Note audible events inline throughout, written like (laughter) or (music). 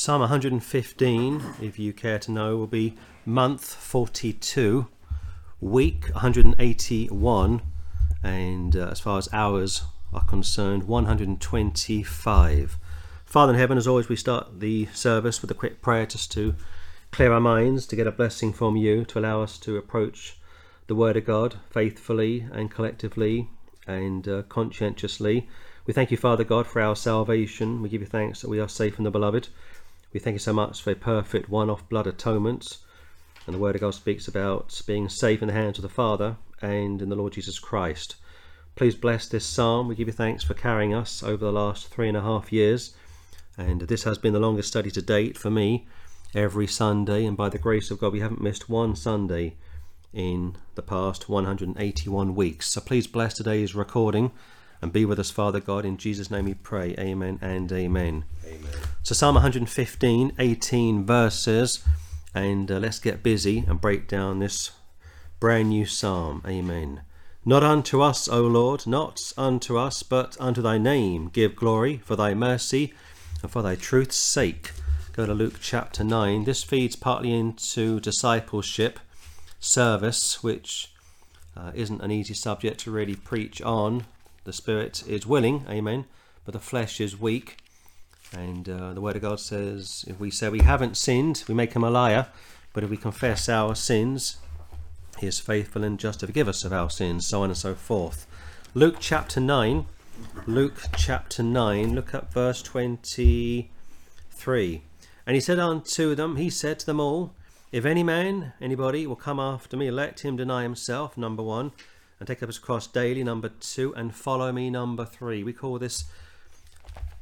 Psalm 115, if you care to know, will be month 42, week 181, and uh, as far as hours are concerned, 125. Father in heaven, as always, we start the service with a quick prayer just to clear our minds, to get a blessing from you, to allow us to approach the Word of God faithfully and collectively and uh, conscientiously. We thank you, Father God, for our salvation. We give you thanks that we are safe in the Beloved. We thank you so much for a perfect one off blood atonement. And the Word of God speaks about being safe in the hands of the Father and in the Lord Jesus Christ. Please bless this psalm. We give you thanks for carrying us over the last three and a half years. And this has been the longest study to date for me every Sunday. And by the grace of God, we haven't missed one Sunday in the past 181 weeks. So please bless today's recording and be with us, Father God. In Jesus' name we pray. Amen and amen. Amen. So, Psalm 115, 18 verses, and uh, let's get busy and break down this brand new psalm. Amen. Not unto us, O Lord, not unto us, but unto thy name give glory for thy mercy and for thy truth's sake. Go to Luke chapter 9. This feeds partly into discipleship, service, which uh, isn't an easy subject to really preach on. The spirit is willing, amen, but the flesh is weak. And uh, the Word of God says, if we say we haven't sinned, we make him a liar. But if we confess our sins, he is faithful and just to forgive us of our sins, so on and so forth. Luke chapter 9. Luke chapter 9, look at verse 23. And he said unto them, He said to them all, If any man, anybody, will come after me, let him deny himself, number one, and take up his cross daily, number two, and follow me, number three. We call this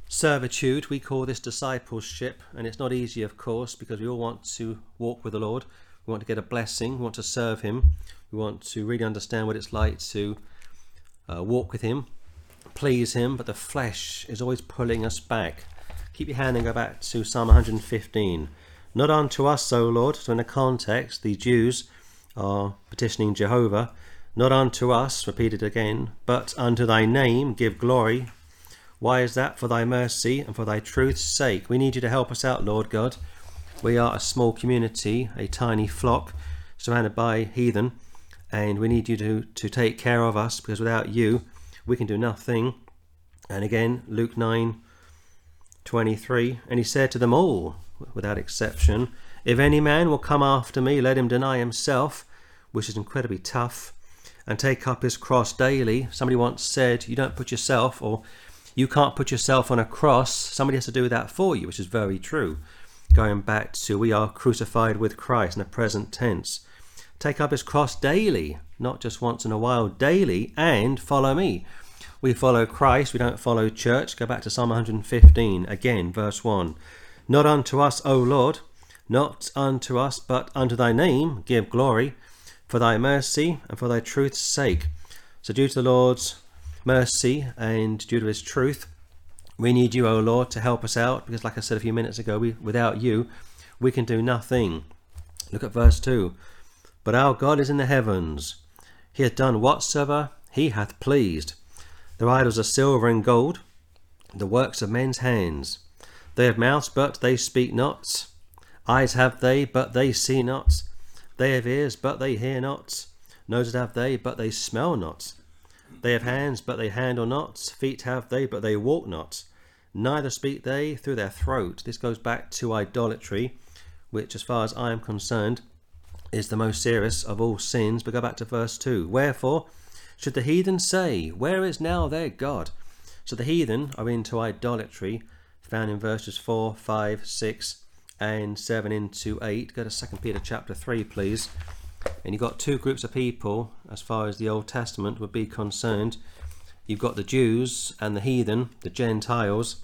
servitude, we call this discipleship, and it's not easy, of course, because we all want to walk with the Lord. We want to get a blessing, we want to serve Him, we want to really understand what it's like to uh, walk with Him, please Him, but the flesh is always pulling us back. Keep your hand and go back to Psalm 115. Not unto us, O Lord. So, in the context, the Jews are petitioning Jehovah. Not unto us, repeated again, but unto thy name give glory. Why is that? For thy mercy and for thy truth's sake. We need you to help us out, Lord God. We are a small community, a tiny flock, surrounded by heathen, and we need you to, to take care of us because without you, we can do nothing. And again, Luke 9 23, and he said to them all, without exception, If any man will come after me, let him deny himself, which is incredibly tough, and take up his cross daily. Somebody once said, You don't put yourself, or you can't put yourself on a cross. Somebody has to do that for you, which is very true. Going back to, we are crucified with Christ in the present tense. Take up his cross daily, not just once in a while, daily, and follow me. We follow Christ, we don't follow church. Go back to Psalm 115, again, verse 1. Not unto us, O Lord, not unto us, but unto thy name give glory, for thy mercy and for thy truth's sake. So, due to the Lord's mercy and due to his truth, we need you, O Lord, to help us out, because, like I said a few minutes ago, we, without you, we can do nothing. Look at verse 2. But our God is in the heavens, he hath done whatsoever he hath pleased. Their idols are silver and gold, the works of men's hands. They have mouths, but they speak not. Eyes have they, but they see not. They have ears, but they hear not. Noses have they, but they smell not. They have hands, but they handle not. Feet have they, but they walk not. Neither speak they through their throat. This goes back to idolatry, which, as far as I am concerned, is the most serious of all sins. But go back to verse 2. Wherefore, should the heathen say, Where is now their God? So the heathen are into idolatry, found in verses 4, 5, 6, and 7 into 8. Go to 2 Peter chapter 3, please. And you've got two groups of people as far as the Old Testament would be concerned. You've got the Jews and the heathen, the Gentiles.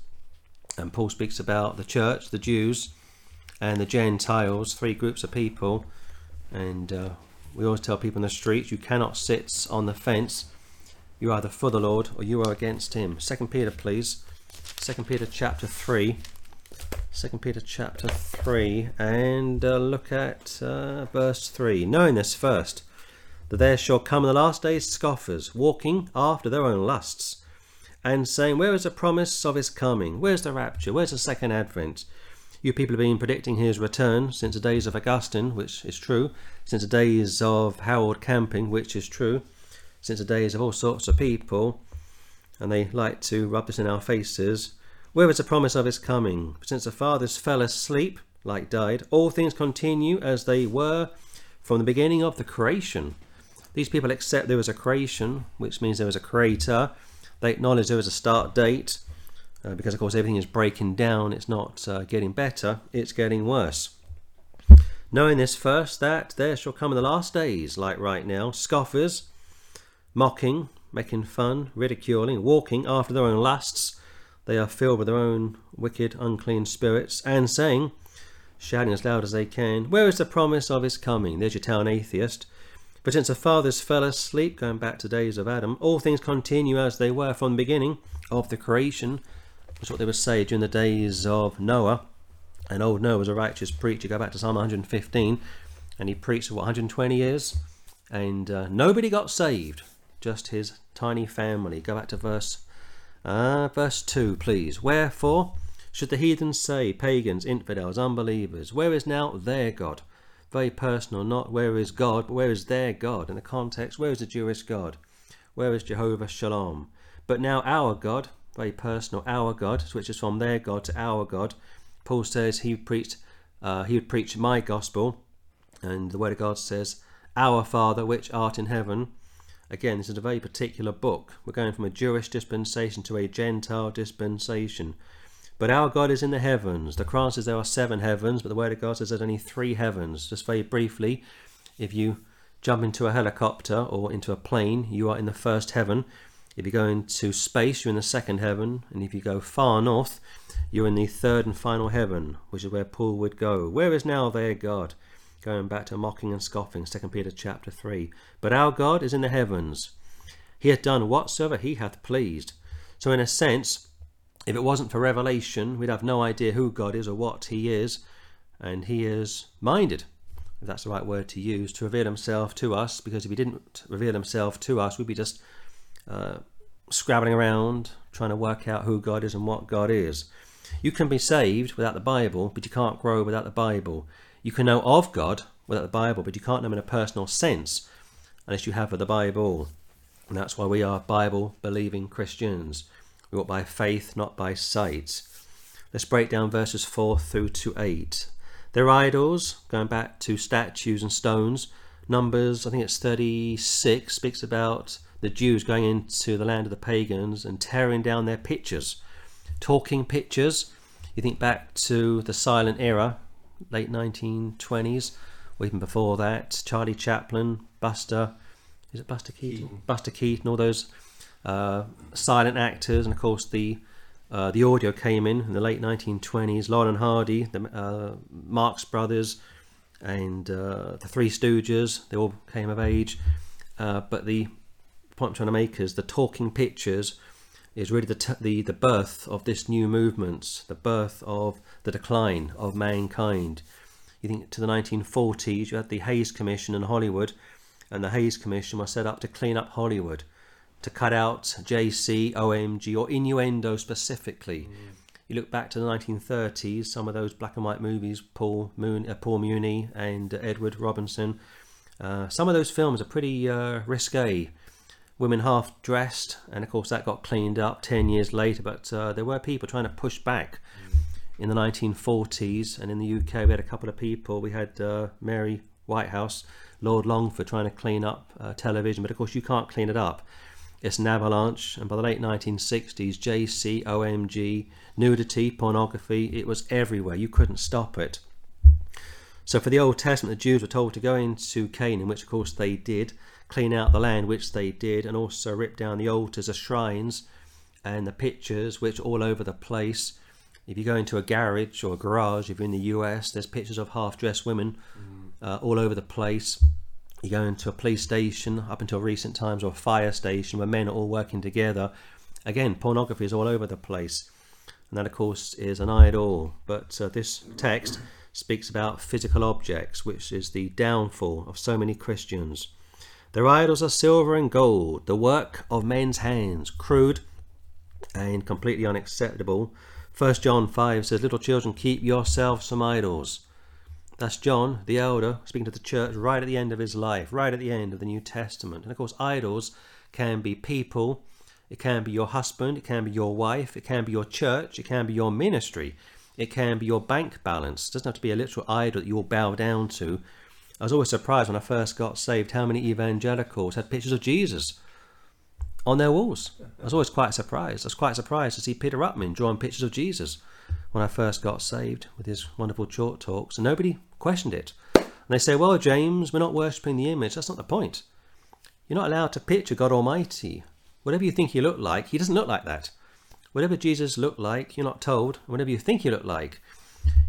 And Paul speaks about the church, the Jews, and the Gentiles, three groups of people. And uh, we always tell people in the streets, you cannot sit on the fence. You're either for the Lord or you are against him. Second Peter, please. Second Peter chapter 3. Second Peter chapter 3 and uh, look at uh, verse 3. Knowing this first, that there shall come in the last days scoffers, walking after their own lusts, and saying, Where is the promise of his coming? Where's the rapture? Where's the second advent? You people have been predicting his return since the days of Augustine, which is true, since the days of Harold Camping, which is true, since the days of all sorts of people, and they like to rub this in our faces. Where is the promise of his coming? Since the fathers fell asleep, like died, all things continue as they were from the beginning of the creation. These people accept there was a creation, which means there was a creator. They acknowledge there was a start date, uh, because of course everything is breaking down. It's not uh, getting better; it's getting worse. Knowing this first, that there shall come in the last days, like right now, scoffers, mocking, making fun, ridiculing, walking after their own lusts. They are filled with their own wicked, unclean spirits, and saying, shouting as loud as they can, Where is the promise of his coming? There's your town atheist. But since the fathers fell asleep, going back to days of Adam, all things continue as they were from the beginning of the creation. That's what they would say during the days of Noah. And old Noah was a righteous preacher. Go back to Psalm 115, and he preached for what 120 years, and uh, nobody got saved, just his tiny family. Go back to verse uh, verse two, please. Wherefore should the heathens say, pagans, infidels, unbelievers, where is now their God? Very personal, not where is God, but where is their God? In the context, where is the Jewish God? Where is Jehovah Shalom? But now our God, very personal, our God, switches from their God to our God. Paul says he preached, uh, he would preach my gospel, and the Word of God says, Our Father which art in heaven. Again, this is a very particular book. We're going from a Jewish dispensation to a Gentile dispensation. But our God is in the heavens. The Quran says there are seven heavens, but the Word of God says there's only three heavens. Just very briefly, if you jump into a helicopter or into a plane, you are in the first heaven. If you go into space, you're in the second heaven. And if you go far north, you're in the third and final heaven, which is where Paul would go. Where is now their God? Going back to mocking and scoffing, 2 Peter chapter 3. But our God is in the heavens. He hath done whatsoever he hath pleased. So, in a sense, if it wasn't for revelation, we'd have no idea who God is or what He is, and He is minded, if that's the right word to use, to reveal Himself to us. Because if He didn't reveal Himself to us, we'd be just uh, scrabbling around trying to work out who God is and what God is. You can be saved without the Bible, but you can't grow without the Bible. You can know of God without the Bible, but you can't know Him in a personal sense unless you have the Bible. And that's why we are Bible believing Christians. We walk by faith, not by sight. Let's break down verses 4 through to 8. Their idols, going back to statues and stones, Numbers, I think it's 36, speaks about the Jews going into the land of the pagans and tearing down their pictures. Talking pictures, you think back to the silent era, late 1920s, or even before that, Charlie Chaplin, Buster, is it Buster Keaton? Keaton. Buster Keaton, all those uh, silent actors, and of course the uh, the audio came in in the late 1920s. Laurel and Hardy, the uh, Marx Brothers, and uh, the Three Stooges, they all came of age. Uh, but the point I'm trying to make is the talking pictures is really the, t- the the birth of this new movement, the birth of the decline of mankind. You think to the 1940s, you had the Hays Commission in Hollywood, and the Hays Commission was set up to clean up Hollywood to cut out JC, OMG, or innuendo specifically. Mm. You look back to the 1930s, some of those black and white movies, Paul Moon, uh, Paul Muni and uh, Edward Robinson. Uh, some of those films are pretty uh, risque. Women half dressed, and of course that got cleaned up 10 years later. But uh, there were people trying to push back mm. In the 1940s, and in the UK we had a couple of people. We had uh, Mary Whitehouse, Lord Longford trying to clean up television, but of course you can't clean it up it's an avalanche, and by the late 1960s, JC, OMG, nudity, pornography, it was everywhere. You couldn't stop it. So, for the Old Testament, the Jews were told to go into Canaan, which of course they did, clean out the land, which they did, and also rip down the altars, the shrines, and the pictures, which all over the place. If you go into a garage or a garage, if you're in the US, there's pictures of half dressed women mm. uh, all over the place. You go into a police station up until recent times or a fire station where men are all working together. Again pornography is all over the place. And that of course is an idol but uh, this text speaks about physical objects which is the downfall of so many christians. Their idols are silver and gold the work of men's hands crude and completely unacceptable 1 John 5 says, Little children, keep yourselves from idols. That's John, the elder, speaking to the church right at the end of his life, right at the end of the New Testament. And of course, idols can be people, it can be your husband, it can be your wife, it can be your church, it can be your ministry, it can be your bank balance. It doesn't have to be a literal idol that you will bow down to. I was always surprised when I first got saved how many evangelicals had pictures of Jesus on their walls. I was always quite surprised. I was quite surprised to see Peter Ruckman drawing pictures of Jesus when I first got saved with his wonderful chalk talks, and nobody questioned it. And they say, Well, James, we're not worshipping the image. That's not the point. You're not allowed to picture God Almighty. Whatever you think he looked like, he doesn't look like that. Whatever Jesus looked like, you're not told. Whatever you think he looked like,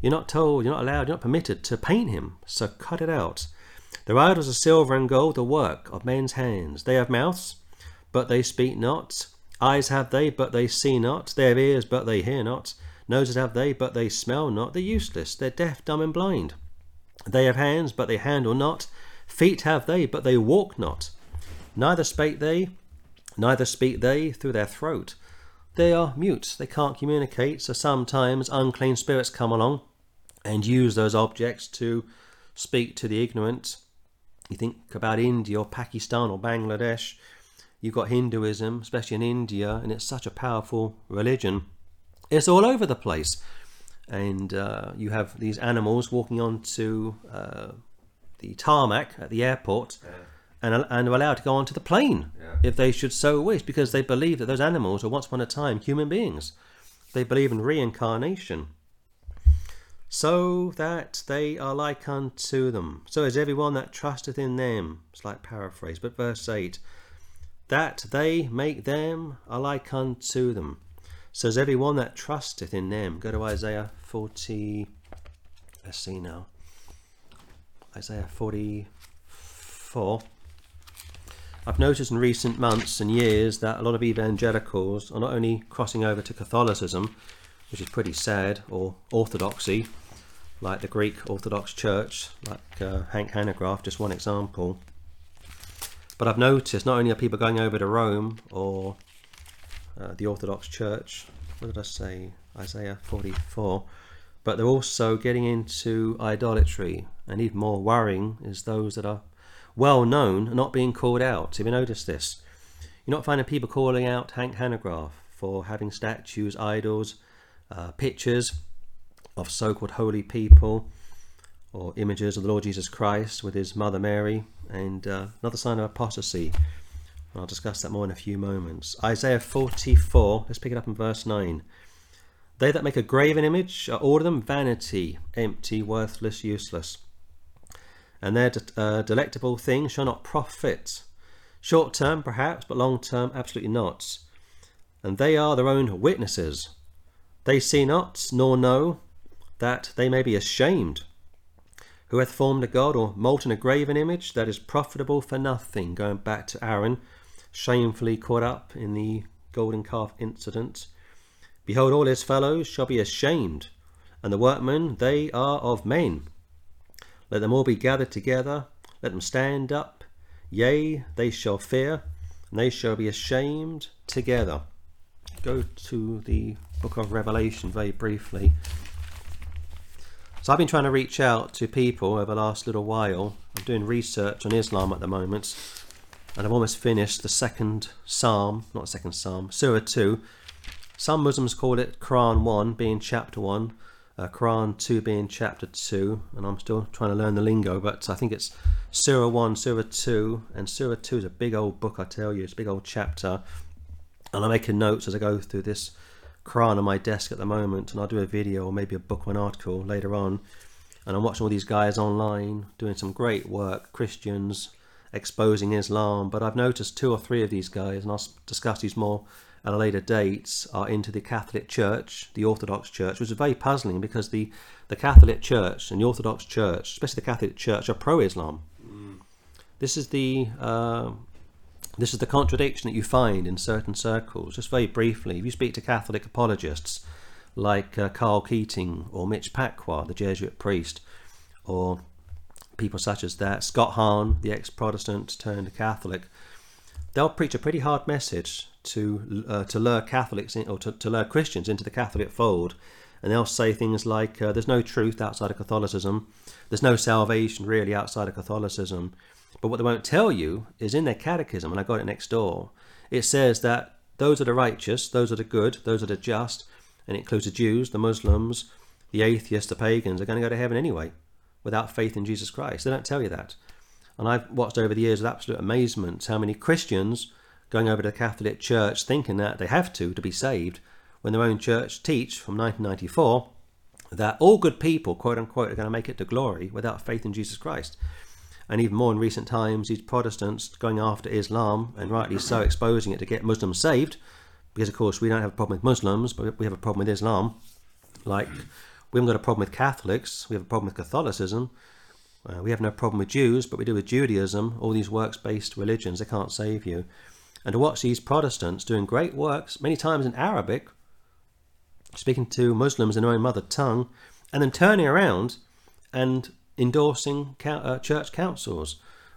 you're not told, you're not allowed, you're not permitted to paint him. So cut it out. Their idols are silver and gold, the work of men's hands. They have mouths, but they speak not. Eyes have they, but they see not. Have ears, but they hear not. Noses have they, but they smell not. They're useless. They're deaf, dumb, and blind. They have hands, but they handle not. Feet have they, but they walk not. Neither spake they, neither speak they through their throat. They are mute. They can't communicate. So sometimes unclean spirits come along and use those objects to speak to the ignorant. You think about India or Pakistan or Bangladesh You've got Hinduism, especially in India, and it's such a powerful religion. It's all over the place. And uh, you have these animals walking onto uh, the tarmac at the airport yeah. and, and are allowed to go onto the plane yeah. if they should so wish because they believe that those animals are once upon a time human beings. They believe in reincarnation so that they are like unto them. So is everyone that trusteth in them. Slight paraphrase, but verse 8 that they make them alike unto them. Says every one that trusteth in them. Go to Isaiah 40. Let's see now. Isaiah 44. I've noticed in recent months and years that a lot of evangelicals are not only crossing over to Catholicism, which is pretty sad, or Orthodoxy, like the Greek Orthodox Church, like uh, Hank Hanegraaff, just one example but I've noticed not only are people going over to Rome or uh, the Orthodox Church, what did I say? Isaiah 44, but they're also getting into idolatry, and even more worrying is those that are well known not being called out. Have you noticed this? You're not finding people calling out Hank Hanegraaff for having statues, idols, uh, pictures of so called holy people or images of the Lord Jesus Christ with his mother Mary, and uh, another sign of apostasy. I'll discuss that more in a few moments. Isaiah 44, let's pick it up in verse 9. They that make a graven image are all of them vanity, empty, worthless, useless. And their de- uh, delectable thing shall not profit. Short term, perhaps, but long term, absolutely not. And they are their own witnesses. They see not, nor know, that they may be ashamed who hath formed a god or molten a graven image that is profitable for nothing, going back to Aaron, shamefully caught up in the golden calf incident. Behold, all his fellows shall be ashamed, and the workmen, they are of men. Let them all be gathered together, let them stand up, yea, they shall fear, and they shall be ashamed together. Go to the book of Revelation very briefly. So I've been trying to reach out to people over the last little while. I'm doing research on Islam at the moment, and I've almost finished the second Psalm, not second Psalm, Surah 2. Some Muslims call it Quran 1, being chapter 1, uh, Quran 2 being chapter 2, and I'm still trying to learn the lingo, but I think it's Surah 1, Surah 2, and Surah 2 is a big old book, I tell you, it's a big old chapter. And I'm making notes as I go through this Quran on my desk at the moment, and I'll do a video or maybe a book or an article later on. And I'm watching all these guys online doing some great work, Christians exposing Islam. But I've noticed two or three of these guys, and I'll discuss these more at a later date, are into the Catholic Church, the Orthodox Church, which is very puzzling because the, the Catholic Church and the Orthodox Church, especially the Catholic Church, are pro Islam. Mm. This is the uh, this is the contradiction that you find in certain circles. Just very briefly, if you speak to Catholic apologists like uh, Karl Keating or Mitch Pacwa, the Jesuit priest, or people such as that, Scott Hahn, the ex Protestant turned Catholic, they'll preach a pretty hard message to uh, to lure Catholics in, or to, to lure Christians into the Catholic fold, and they'll say things like, uh, "There's no truth outside of Catholicism. There's no salvation really outside of Catholicism." But what they won't tell you is in their catechism, and I got it next door. It says that those are the righteous, those are the good, those are the just, and it includes the Jews, the Muslims, the atheists, the pagans are going to go to heaven anyway without faith in Jesus Christ. They don't tell you that. And I've watched over the years with absolute amazement how many Christians going over to the Catholic Church thinking that they have to to be saved when their own church teach from 1994 that all good people, quote unquote, are going to make it to glory without faith in Jesus Christ. And even more in recent times, these Protestants going after Islam and rightly so exposing it to get Muslims saved, because of course we don't have a problem with Muslims, but we have a problem with Islam. Like we haven't got a problem with Catholics, we have a problem with Catholicism. Uh, we have no problem with Jews, but we do with Judaism, all these works based religions, they can't save you. And to watch these Protestants doing great works, many times in Arabic, speaking to Muslims in their own mother tongue, and then turning around and endorsing uh, church councils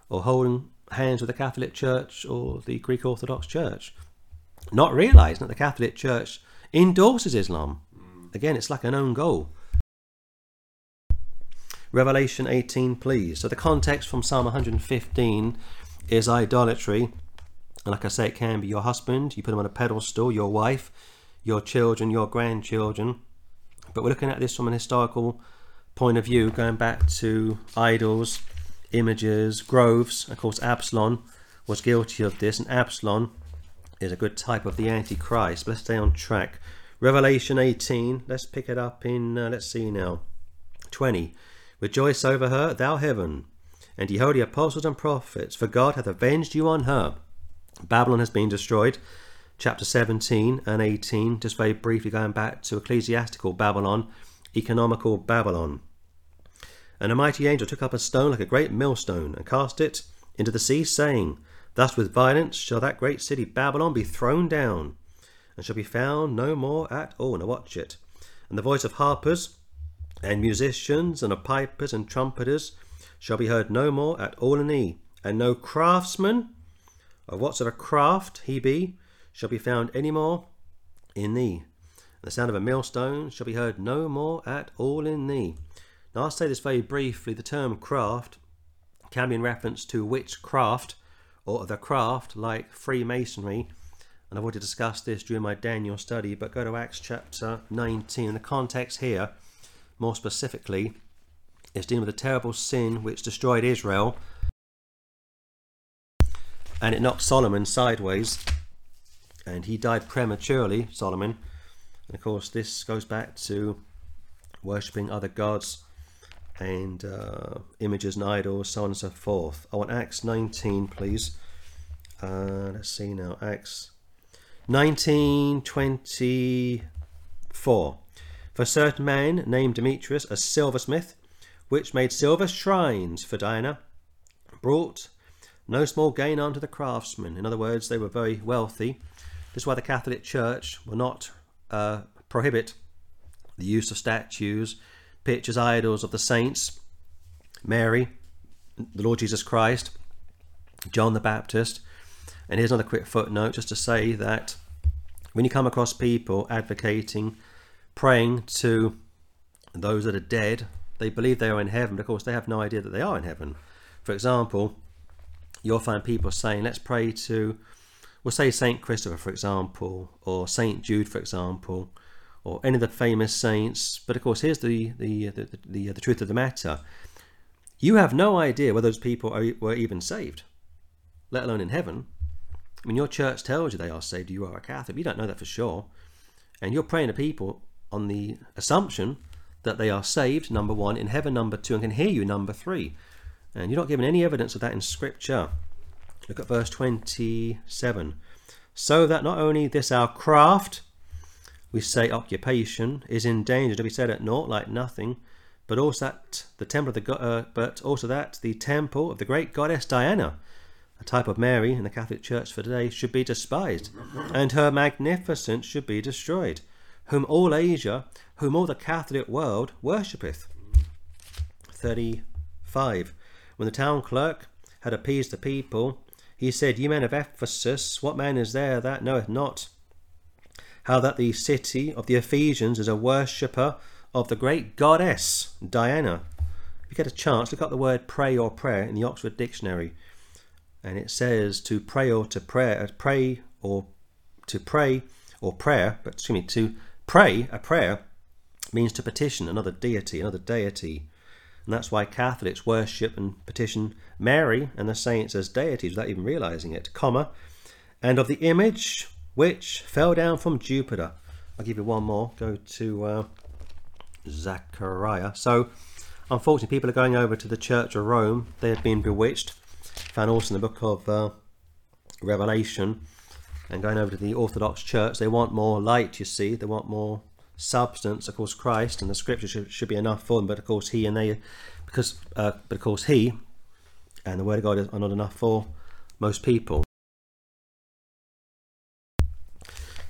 or holding hands with the Catholic Church or the Greek Orthodox Church, not realizing that the Catholic Church endorses Islam. Again, it's like an own goal. Revelation 18, please. So the context from Psalm 115 is idolatry. And like I say, it can be your husband, you put him on a pedestal, your wife, your children, your grandchildren. But we're looking at this from an historical point of view, going back to idols, images, groves. Of course, Absalom was guilty of this, and Absalom is a good type of the Antichrist. Let's stay on track. Revelation 18, let's pick it up in, uh, let's see now, 20. Rejoice over her, thou heaven, and ye holy apostles and prophets, for God hath avenged you on her. Babylon has been destroyed. Chapter 17 and 18, just very briefly going back to ecclesiastical Babylon, economical Babylon. And a mighty angel took up a stone like a great millstone, and cast it into the sea, saying, Thus with violence shall that great city Babylon be thrown down, and shall be found no more at all. Now watch it. And the voice of harpers and musicians and of pipers and trumpeters shall be heard no more at all in thee, and no craftsman of whatsoever craft he be shall be found any more in thee. The sound of a millstone shall be heard no more at all in thee. Now I'll say this very briefly. The term craft can be in reference to witchcraft or the craft like Freemasonry. And I've already discussed this during my Daniel study, but go to Acts chapter 19. The context here more specifically, is dealing with a terrible sin which destroyed Israel and it knocked Solomon sideways and he died prematurely, Solomon. And of course, this goes back to worshipping other gods and uh, images and idols, so on and so forth. I want Acts 19, please. Uh, let's see now, Acts 1924. For a certain man named Demetrius, a silversmith, which made silver shrines for Diana, brought no small gain unto the craftsmen. In other words, they were very wealthy. This is why the Catholic Church will not uh, prohibit the use of statues, pictures, idols of the saints, Mary, the Lord Jesus Christ, John the Baptist. And here's another quick footnote just to say that when you come across people advocating praying to those that are dead. They believe they are in heaven, but of course they have no idea that they are in heaven. For example, you'll find people saying, let's pray to, we'll say Saint Christopher, for example, or Saint Jude, for example, or any of the famous saints. But of course, here's the the uh, the, the, the, uh, the truth of the matter: you have no idea whether those people are, were even saved, let alone in heaven. I mean, your church tells you they are saved. You are a Catholic. You don't know that for sure, and you're praying to people on the assumption that they are saved, number one, in heaven, number two, and can hear you, number three. And you're not given any evidence of that in Scripture. Look at verse 27. So that not only this our craft, we say occupation, is in danger to be set at naught like nothing, but also that the temple of the uh, but also that the temple of the great goddess Diana, a type of Mary in the Catholic Church for today, should be despised, and her magnificence should be destroyed whom all Asia, whom all the Catholic world worshippeth. 35. When the town clerk had appeased the people, He said, Ye men of Ephesus, what man is there that knoweth not how that the city of the Ephesians is a worshipper of the great goddess Diana? If you get a chance, look up the word pray or prayer in the Oxford Dictionary. And it says to pray or to prayer, uh, pray or to pray or prayer, but excuse me, to pray a prayer means to petition another deity, another deity. And that's why Catholics worship and petition Mary and the saints as deities without even realizing it, comma, and of the image which fell down from Jupiter. I'll give you one more. Go to uh, Zechariah. So, unfortunately, people are going over to the Church of Rome. They have been bewitched. Found also in the book of uh, Revelation and going over to the Orthodox Church. They want more light, you see. They want more substance. Of course, Christ and the Scripture should, should be enough for them. But of course, He and they, because uh, but of course He and the Word of God are not enough for most people.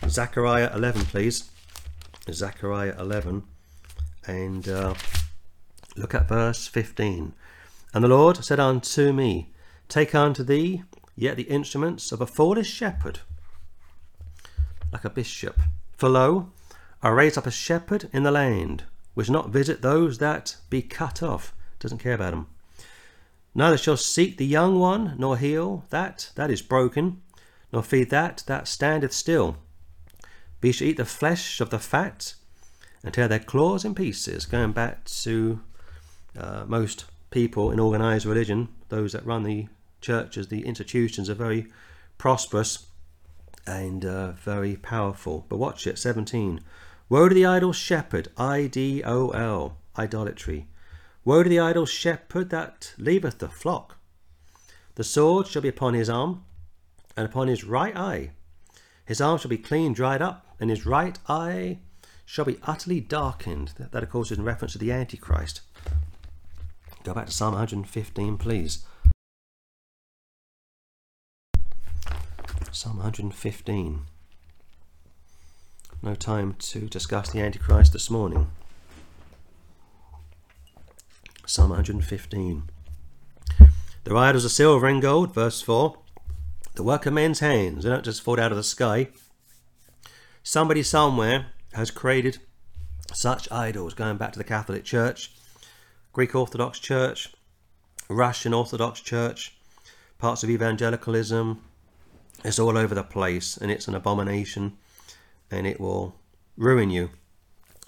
Zechariah 11, please. Zechariah 11, and uh, look at verse 15. And the Lord said unto me, Take unto thee yet the instruments of a foolish shepherd, like a bishop. For lo, I raise up a shepherd in the land, which not visit those that be cut off. Doesn't care about them. Neither shall seek the young one, nor heal that that is broken, nor feed that that standeth still. But shall eat the flesh of the fat, and tear their claws in pieces. Going back to uh, most people in organized religion, those that run the churches, the institutions are very prosperous and uh, very powerful. But watch it, 17. Woe to the idol shepherd, I D O L, idolatry. Woe to the idol shepherd that leaveth the flock. The sword shall be upon his arm, and upon his right eye. His arm shall be clean dried up, and his right eye shall be utterly darkened. That, that of course, is in reference to the Antichrist. Go back to Psalm 115, please. Psalm 115 no time to discuss the Antichrist this morning. Psalm 115. The idols are silver and gold, verse 4. The work of men's hands, they don't just fall out of the sky. Somebody somewhere has created such idols, going back to the Catholic Church, Greek Orthodox Church, Russian Orthodox Church, parts of evangelicalism. It's all over the place and it's an abomination and it will ruin you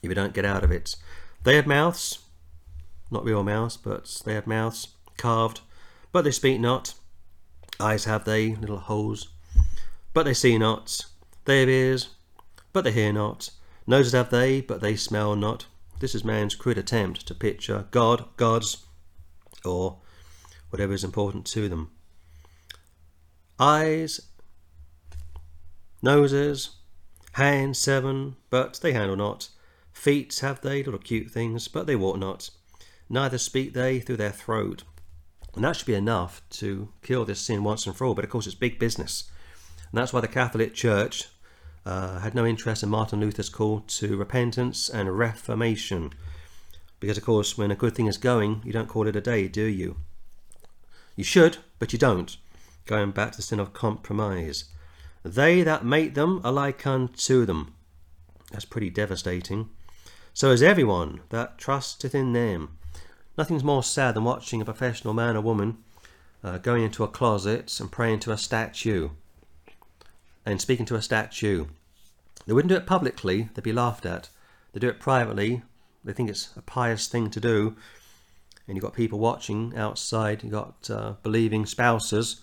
if you don't get out of it. They have mouths, not real mouths, but they have mouths carved, but they speak not. Eyes have they, little holes, but they see not. They have ears, but they hear not. Noses have they, but they smell not. This is man's crude attempt to picture God, gods, or whatever is important to them. Eyes, noses, Hands seven, but they handle not. Feet have they, little cute things, but they walk not. Neither speak they through their throat. And that should be enough to kill this sin once and for all, but of course it's big business. And that's why the Catholic Church uh, had no interest in Martin Luther's call to repentance and reformation. Because, of course, when a good thing is going, you don't call it a day, do you? You should, but you don't. Going back to the sin of compromise. They that make them are like unto them. That's pretty devastating. So is everyone that trusteth in them. Nothing's more sad than watching a professional man or woman uh, going into a closet and praying to a statue and speaking to a statue. They wouldn't do it publicly, they'd be laughed at. They do it privately, they think it's a pious thing to do. And you've got people watching outside, you've got uh, believing spouses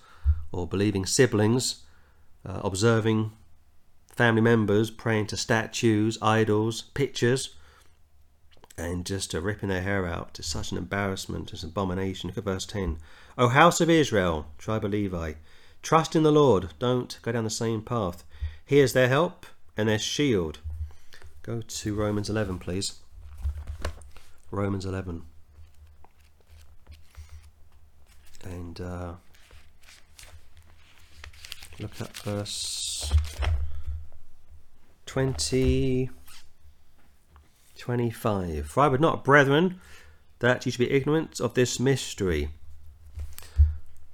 or believing siblings uh, observing family members praying to statues, idols, pictures, and just uh, ripping their hair out. It's such an embarrassment, it's an abomination. Look at verse 10. O house of Israel, tribe of Levi, trust in the Lord, don't go down the same path. He is their help and their shield. Go to Romans 11, please. Romans 11. And uh, look at verse 20, 25. For I would not, brethren, that you should be ignorant of this mystery,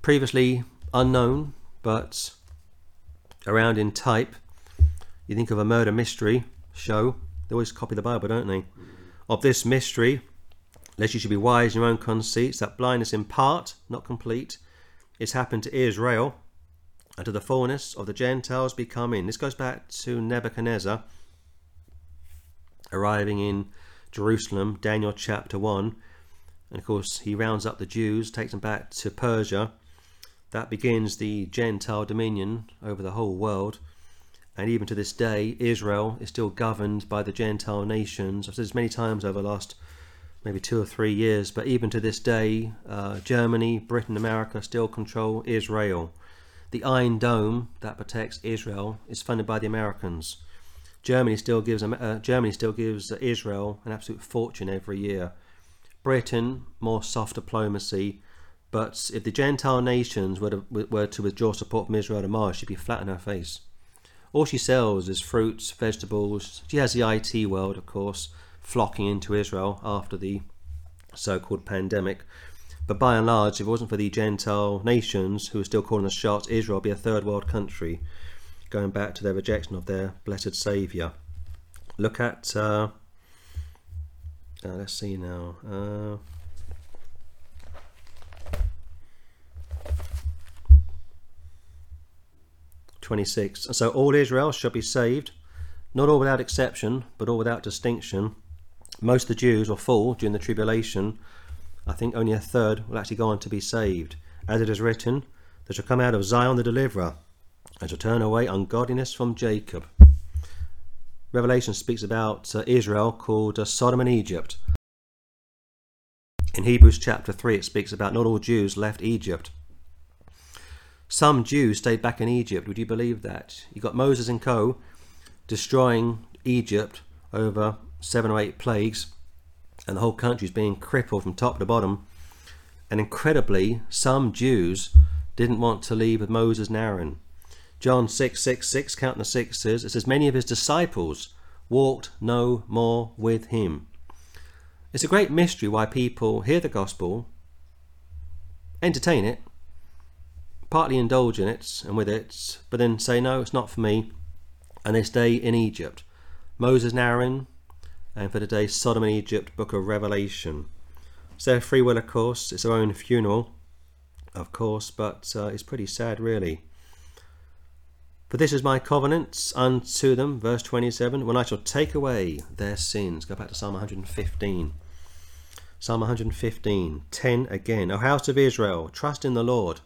previously unknown but around in type, you think of a murder mystery show, they always copy the Bible, don't they? Of this mystery, lest you should be wise in your own conceits, that blindness in part, not complete, is happened to Israel, and to the fullness of the Gentiles be come in. This goes back to Nebuchadnezzar arriving in Jerusalem, Daniel chapter 1. And of course, he rounds up the Jews, takes them back to Persia. That begins the Gentile dominion over the whole world. And even to this day, Israel is still governed by the Gentile nations. I've said this many times over the last maybe two or three years, but even to this day, uh, Germany, Britain, America still control Israel. The Iron Dome that protects Israel is funded by the Americans. Germany still gives uh, Germany still gives Israel an absolute fortune every year. Britain more soft diplomacy, but if the Gentile nations were to, were to withdraw support from Israel tomorrow, she'd be flat in her face. All she sells is fruits, vegetables. She has the IT world, of course, flocking into Israel after the so-called pandemic. But by and large, if it wasn't for the Gentile nations who are still calling the shots, Israel would be a third world country going back to their rejection of their blessed Saviour. Look at, uh, uh, let's see now. Uh, Twenty-six. So all Israel shall be saved, not all without exception, but all without distinction. Most of the Jews will fall during the tribulation. I think only a third will actually go on to be saved. As it is written, there shall come out of Zion the deliverer, and shall turn away ungodliness from Jacob. Revelation speaks about uh, Israel called uh, Sodom and Egypt. In Hebrews chapter 3, it speaks about not all Jews left Egypt. Some Jews stayed back in Egypt. Would you believe that? You got Moses and co. destroying Egypt over seven or eight plagues, and the whole country is being crippled from top to bottom. And incredibly, some Jews didn't want to leave with Moses and Aaron. John 6 6 6, counting the sixes, it says, Many of his disciples walked no more with him. It's a great mystery why people hear the gospel, entertain it, partly indulge in it and with it, but then say, No, it's not for me, and they stay in Egypt. Moses and Aaron, and for today, Sodom and Egypt, book of Revelation. It's their free will, of course, it's their own funeral, of course, but uh, it's pretty sad, really. For this is my covenant unto them, verse 27, when I shall take away their sins. Go back to Psalm 115. Psalm 115, 10 again. O house of Israel, trust in the Lord.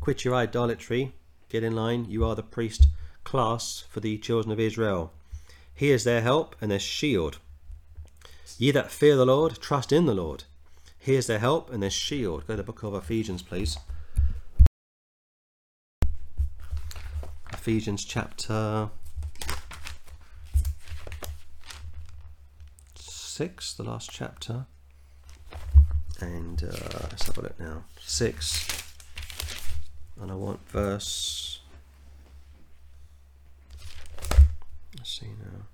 Quit your idolatry. Get in line. You are the priest class for the children of Israel. He is their help and their shield. Ye that fear the Lord, trust in the Lord. He is their help and their shield. Go to the book of Ephesians, please. Ephesians chapter 6, the last chapter. And uh, let's have a look now. 6. And I want verse. Let's see now.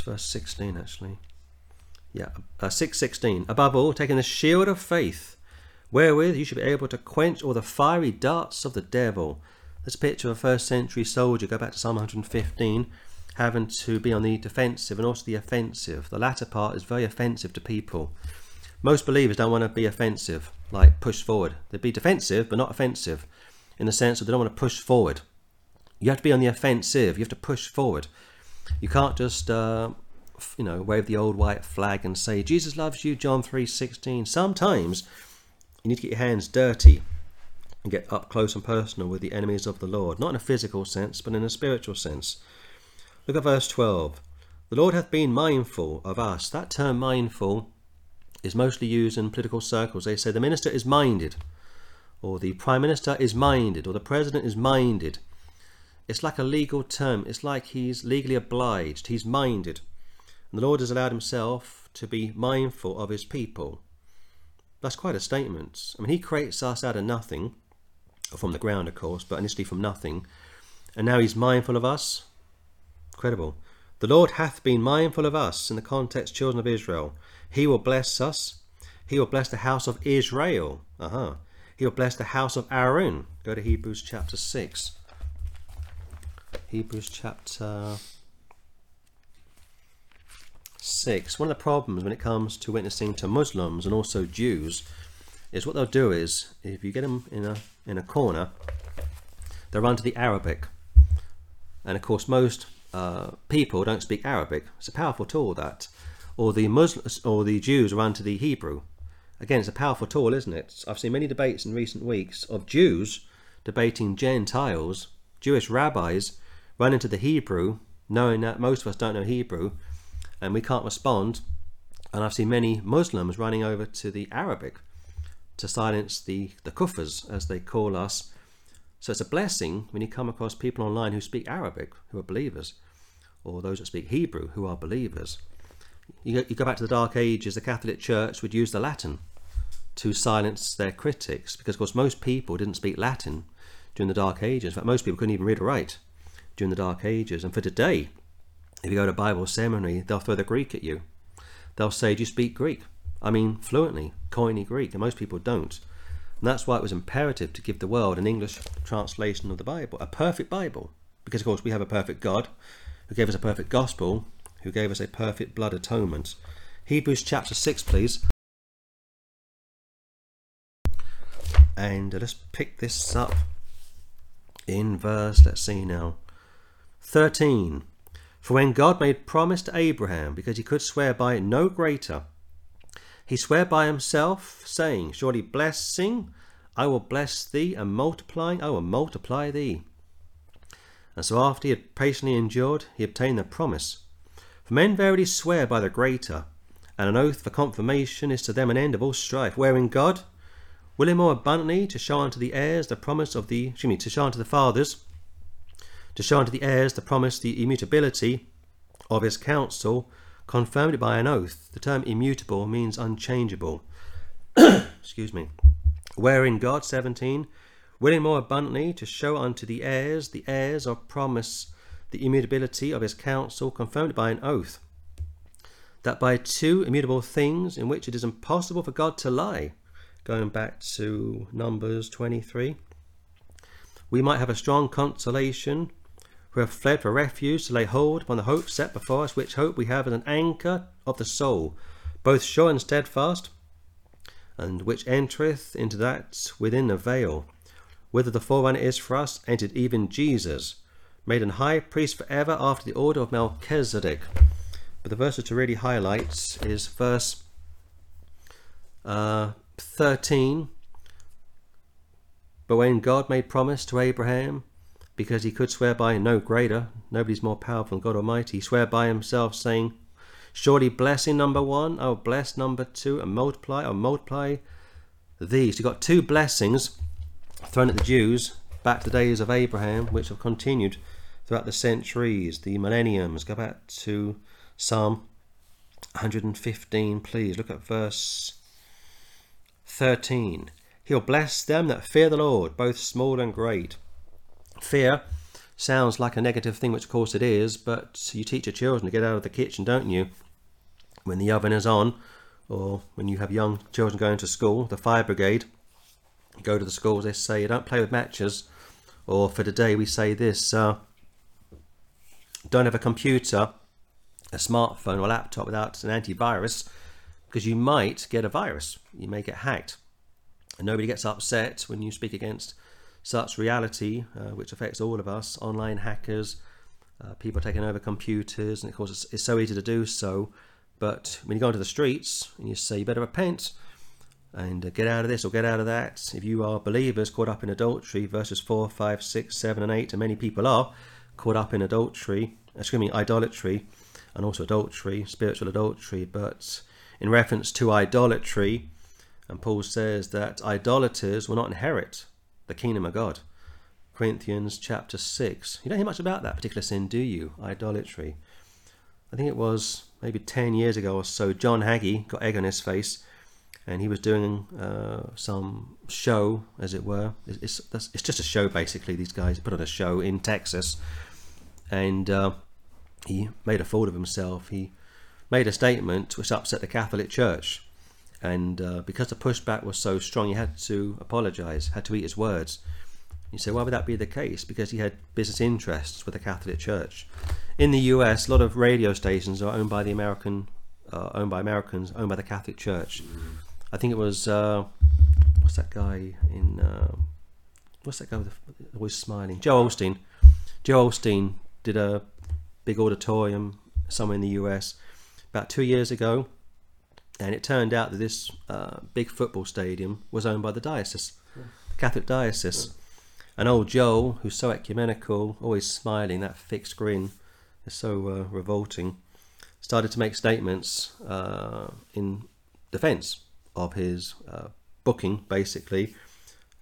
It's verse 16 actually. Yeah, uh, 616. Above all, taking the shield of faith wherewith you should be able to quench all the fiery darts of the devil. This picture of a first century soldier, go back to Psalm 115, having to be on the defensive and also the offensive. The latter part is very offensive to people. Most believers don't want to be offensive, like push forward. They'd be defensive, but not offensive, in the sense that they don't want to push forward. You have to be on the offensive. You have to push forward. You can't just, uh, you know, wave the old white flag and say Jesus loves you, John three sixteen. Sometimes you need to get your hands dirty and get up close and personal with the enemies of the Lord, not in a physical sense, but in a spiritual sense. Look at verse 12. The Lord hath been mindful of us. That term mindful is mostly used in political circles. They say the minister is minded, or the prime minister is minded, or the president is minded. It's like a legal term. It's like he's legally obliged. He's minded. And the Lord has allowed himself to be mindful of his people. That's quite a statement. I mean, he creates us out of nothing, from the ground, of course, but initially from nothing. And now he's mindful of us. Incredible. The Lord hath been mindful of us in the context, children of Israel. He will bless us. He will bless the house of Israel. Uh-huh. He will bless the house of Aaron. Go to Hebrews chapter 6. Hebrews chapter 6. One of the problems when it comes to witnessing to Muslims and also Jews is what they'll do is if you get them in a in a corner, they'll run to the Arabic. And of course, most uh, people don't speak Arabic. It's a powerful tool that, or the Muslims or the Jews run to the Hebrew. Again, it's a powerful tool, isn't it? I've seen many debates in recent weeks of Jews debating Gentiles, Jewish rabbis run into the Hebrew, knowing that most of us don't know Hebrew, and we can't respond. And I've seen many Muslims running over to the Arabic to silence the, the kuffars, as they call us. So it's a blessing when you come across people online who speak Arabic, who are believers, or those that speak Hebrew, who are believers. You go, you go back to the Dark Ages, the Catholic Church would use the Latin to silence their critics, because of course most people didn't speak Latin during the Dark Ages. In fact, most people couldn't even read or write during the Dark Ages. And for today, if you go to Bible seminary, they'll throw the Greek at you. They'll say, Do you speak Greek? I mean, fluently, Koine Greek, and most people don't. And that's why it was imperative to give the world an English translation of the Bible, a perfect Bible. Because, of course, we have a perfect God who gave us a perfect gospel, who gave us a perfect blood atonement. Hebrews chapter 6, please. And uh, let's pick this up in verse, let's see now, 13. For when God made promise to Abraham, because he could swear by no greater, he sware by himself, saying, Surely blessing I will bless thee, and multiplying I will multiply thee. And so after he had patiently endured, he obtained the promise. For men verily swear by the greater, and an oath for confirmation is to them an end of all strife, wherein God, willing more abundantly to show unto the heirs the promise of the, excuse me, to show unto the fathers, to show unto the heirs the promise, the immutability of his counsel, confirmed it by an oath. The term immutable means unchangeable. (clears throat) Excuse me. Wherein God, 17, willing more abundantly to show unto the heirs, the heirs of promise, the immutability of his counsel, confirmed it by an oath, that by two immutable things in which it is impossible for God to lie, going back to Numbers 23, we might have a strong consolation who have fled for refuge to lay hold upon the hope set before us, which hope we have as an anchor of the soul, both sure and steadfast, and which entereth into that within a veil, whither the forerunner is for us, entered even Jesus, made an high priest for ever after the order of Melchizedek. But the verse to really highlight is verse uh, 13. But when God made promise to Abraham, because he could swear by no greater, nobody's more powerful than God Almighty. He swear by himself, saying, Surely blessing number one, I will bless number two, and multiply, I'll multiply these. You've got two blessings thrown at the Jews back to the days of Abraham, which have continued throughout the centuries, the millenniums. Go back to Psalm 115, please. Look at verse 13. He'll bless them that fear the Lord, both small and great. Fear sounds like a negative thing, which of course it is, but you teach your children to get out of the kitchen, don't you? When the oven is on, or when you have young children going to school, the fire brigade go to the schools, they say, don't play with matches. Or for today, we say this uh, don't have a computer, a smartphone, or laptop without an antivirus because you might get a virus. You may get hacked. And nobody gets upset when you speak against such reality, uh, which affects all of us, online hackers, uh, people taking over computers, and of course, it's, it's, so easy to do so. But when you go into the streets and you say, you better repent and uh, get out of this or get out of that, if you are believers caught up in adultery, verses 4, 5, 6, 7, and 8, and many people are caught up in adultery, excuse me, idolatry, and also adultery, spiritual adultery, but in reference to idolatry, and Paul says that idolaters will not inherit the kingdom of God. Corinthians chapter 6. You don't hear much about that particular sin, do you? Idolatry. I think it was maybe 10 years ago or so, John Hagee got egg on his face and he was doing uh, some show, as it were. It's, it's, it's, just a show, basically. These guys put on a show in Texas and uh, he made a fool of himself. He made a statement which upset the Catholic Church And uh, because the pushback was so strong, he had to apologise, had to eat his words. You say, why would that be the case? Because he had business interests with the Catholic Church. In the US, a lot of radio stations are owned by the American, uh, owned by Americans, owned by the Catholic Church. I think it was uh, what's that guy in uh, what's that guy with the, always smiling? Joel Osteen. Joel Osteen did a big auditorium somewhere in the US about two years ago, and it turned out that this uh, big football stadium was owned by the diocese, the Catholic diocese. And old Joel, who's so ecumenical, always smiling, that fixed grin is so uh, revolting, started to make statements uh, in defence of his uh, booking, basically.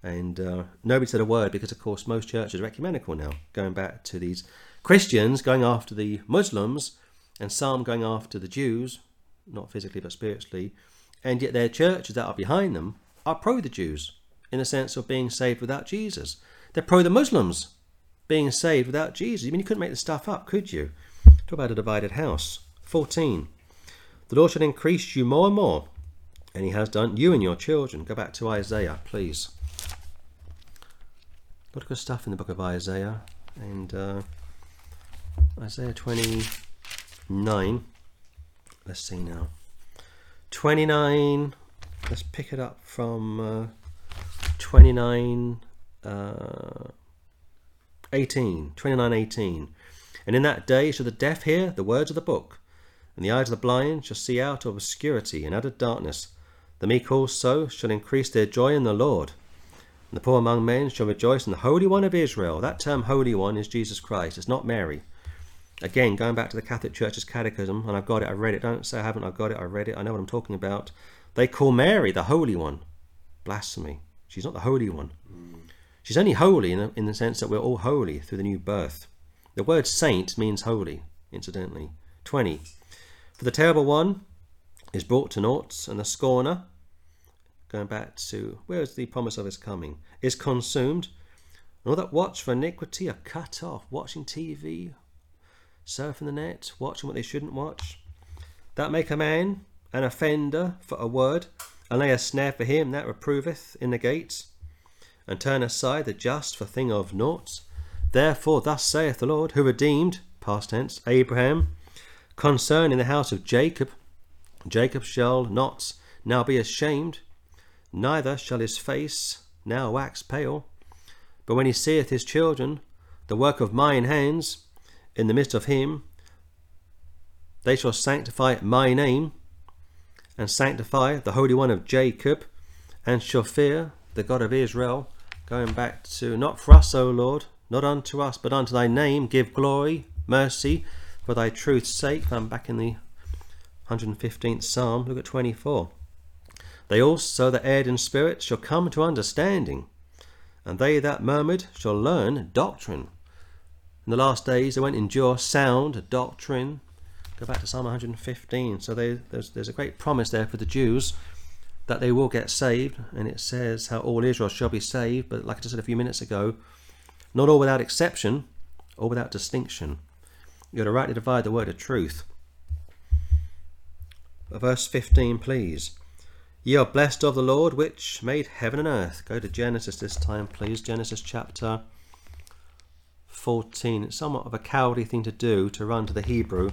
And uh, nobody said a word because, of course, most churches are ecumenical now, going back to these Christians going after the Muslims and some going after the Jews, not physically but spiritually. And yet their churches that are behind them are pro the Jews in the sense of being saved without Jesus. They're pro the Muslims being saved without Jesus. I mean, you couldn't make this stuff up, could you? Talk about a divided house. 14. The Lord shall increase you more and more, and He has done, you and your children. Go back to Isaiah, please. A lot of good stuff in the book of Isaiah. And uh, Isaiah 29. Let's see now. 29. Let's pick it up from uh, 29 uh, 18, 29, 18. And in that day shall the deaf hear the words of the book, and the eyes of the blind shall see out of obscurity and out of darkness. The meek also shall increase their joy in the Lord. And the poor among men shall rejoice in the Holy One of Israel. That term Holy One is Jesus Christ, it's not Mary. Again, going back to the Catholic Church's catechism, and I've got it, I've read it. Don't say I haven't, I've got it, I read it, I know what I'm talking about. They call Mary the Holy One. Blasphemy. She's not the Holy One. She's only holy in the, in the sense that we're all holy through the new birth. The word saint means holy, incidentally. 20. For the terrible one is brought to naught, and the scorner, going back to where is the promise of his coming, is consumed, and all that watch for iniquity are cut off, watching TV, surfing the net, watching what they shouldn't watch. That make a man an offender for a word, and lay a snare for him that reproveth in the gates and turn aside the just for thing of naught. Therefore, thus saith the Lord, who redeemed, past tense, Abraham, concerning the house of Jacob Jacob shall not now be ashamed, neither shall his face now wax pale. But when he seeth his children, the work of mine hands, in the midst of him, they shall sanctify my name, and sanctify the Holy One of Jacob, and shall fear the God of Israel. Going back to, not for us, O Lord, not unto us, but unto thy name, give glory, mercy, for thy truth's sake. I'm back in the 115th Psalm, look at 24. They also that erred in spirit shall come to understanding, and they that murmured shall learn doctrine. In the last days they won't endure sound doctrine. Go back to Psalm 115. So they, there's, there's a great promise there for the Jews that they will get saved, and it says how all Israel shall be saved. But like I just said a few minutes ago, not all without exception, or without distinction. You're to rightly divide the word of truth. Verse 15, please. Ye are blessed of the Lord, which made heaven and earth. Go to Genesis this time, please. Genesis chapter 14. It's somewhat of a cowardly thing to do to run to the Hebrew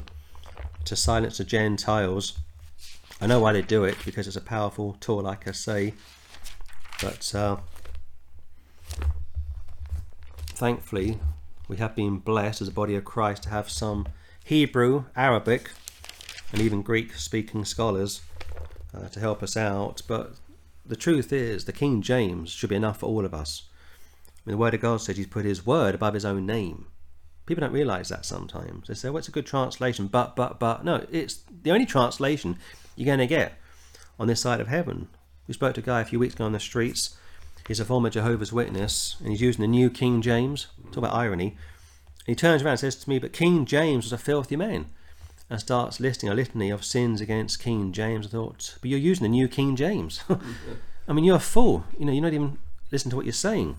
to silence the Gentiles. I know why they do it because it's a powerful tool, like I say. But uh, thankfully, we have been blessed as a body of Christ to have some Hebrew, Arabic, and even Greek speaking scholars uh, to help us out. But the truth is, the King James should be enough for all of us. I mean, the Word of God says He's put His Word above His own name. People don't realize that sometimes. They say, well, a good translation, but, but, but. No, it's the only translation you're going to get on this side of heaven. We spoke to a guy a few weeks ago on the streets. He's a former Jehovah's Witness, and he's using the new King James. Talk about irony. And he turns around and says to me, But King James was a filthy man. And starts listing a litany of sins against King James. I thought, But you're using the new King James. (laughs) I mean, you're a fool. You know, you're not even listening to what you're saying.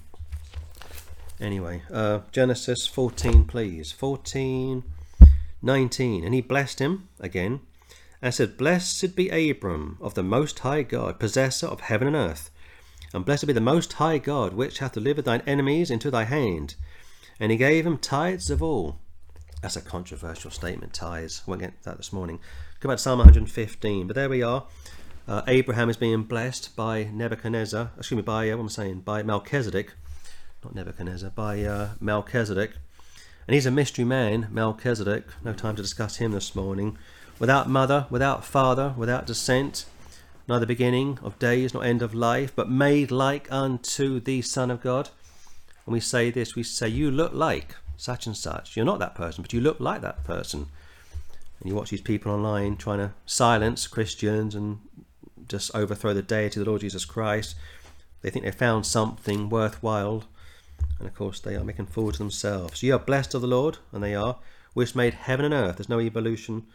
Anyway, uh, Genesis 14, please. 14, 19. And he blessed him again and said, Blessed be Abram of the Most High God, possessor of heaven and earth. And blessed be the Most High God, which hath delivered thine enemies into thy hand. And he gave him tithes of all. That's a controversial statement, tithes. I won't get that this morning. Go back to Psalm 115. But there we are. Uh, Abraham is being blessed by Nebuchadnezzar, excuse me, by, uh, what am I saying, by Melchizedek. Not Nebuchadnezzar, by uh, Melchizedek. And he's a mystery man, Melchizedek. No time to discuss him this morning. Without mother, without father, without descent, neither beginning of days nor end of life, but made like unto the Son of God. And we say this, we say, You look like such and such. You're not that person, but you look like that person. And you watch these people online trying to silence Christians and just overthrow the deity of the Lord Jesus Christ. They think they found something worthwhile, and of course they are making fools of themselves. You are blessed of the Lord, and they are, which made heaven and earth. There's no evolution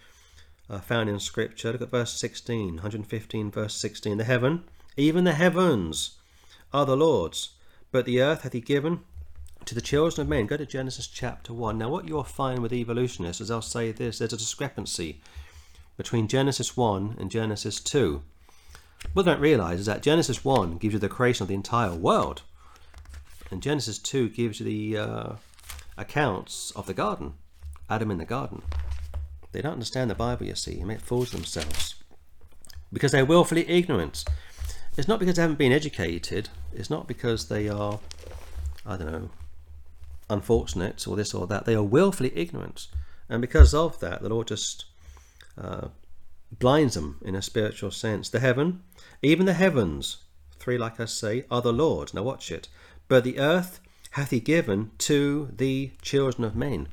uh, found in Scripture. Look at verse 16, 115, verse 16. The heaven, even the heavens, are the Lord's, but the earth hath he given to the children of men. Go to Genesis chapter 1. Now, what you'll find with evolutionists is they'll say this there's a discrepancy between Genesis 1 and Genesis 2. What they don't realize is that Genesis 1 gives you the creation of the entire world, and Genesis 2 gives the uh, accounts of the garden, Adam in the garden. They don't understand the Bible, you see, and make fools of themselves because they're willfully ignorant. It's not because they haven't been educated, it's not because they are, I don't know, unfortunate or this or that. They are willfully ignorant, and because of that, the Lord just uh, blinds them in a spiritual sense. The heaven, even the heavens, three, like I say, are the Lord. Now watch it. But the earth hath he given to the children of men.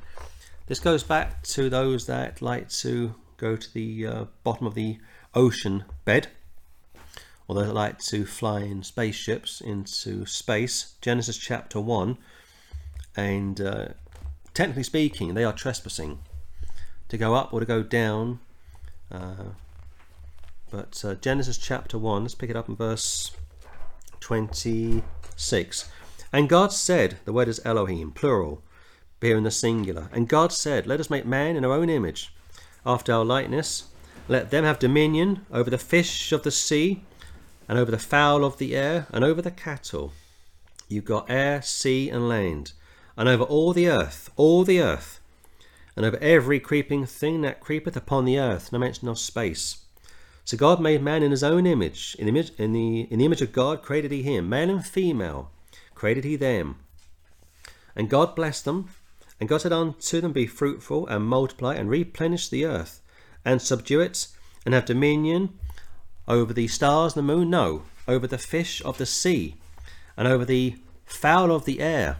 This goes back to those that like to go to the uh, bottom of the ocean bed, or that like to fly in spaceships into space. Genesis chapter 1. And uh, technically speaking, they are trespassing. To go up or to go down uh, but uh, Genesis chapter 1, let's pick it up in verse 26. And God said, the word is Elohim, plural, here in the singular. And God said, Let us make man in our own image, after our likeness. Let them have dominion over the fish of the sea, and over the fowl of the air, and over the cattle. You've got air, sea, and land, and over all the earth, all the earth and over every creeping thing that creepeth upon the earth, no mention of space. So God made man in his own image. In the image, in the, in the image of God created he him. Male and female created he them. And God blessed them. And God said unto them, Be fruitful, and multiply, and replenish the earth, and subdue it, and have dominion over the stars and the moon? No, over the fish of the sea, and over the fowl of the air,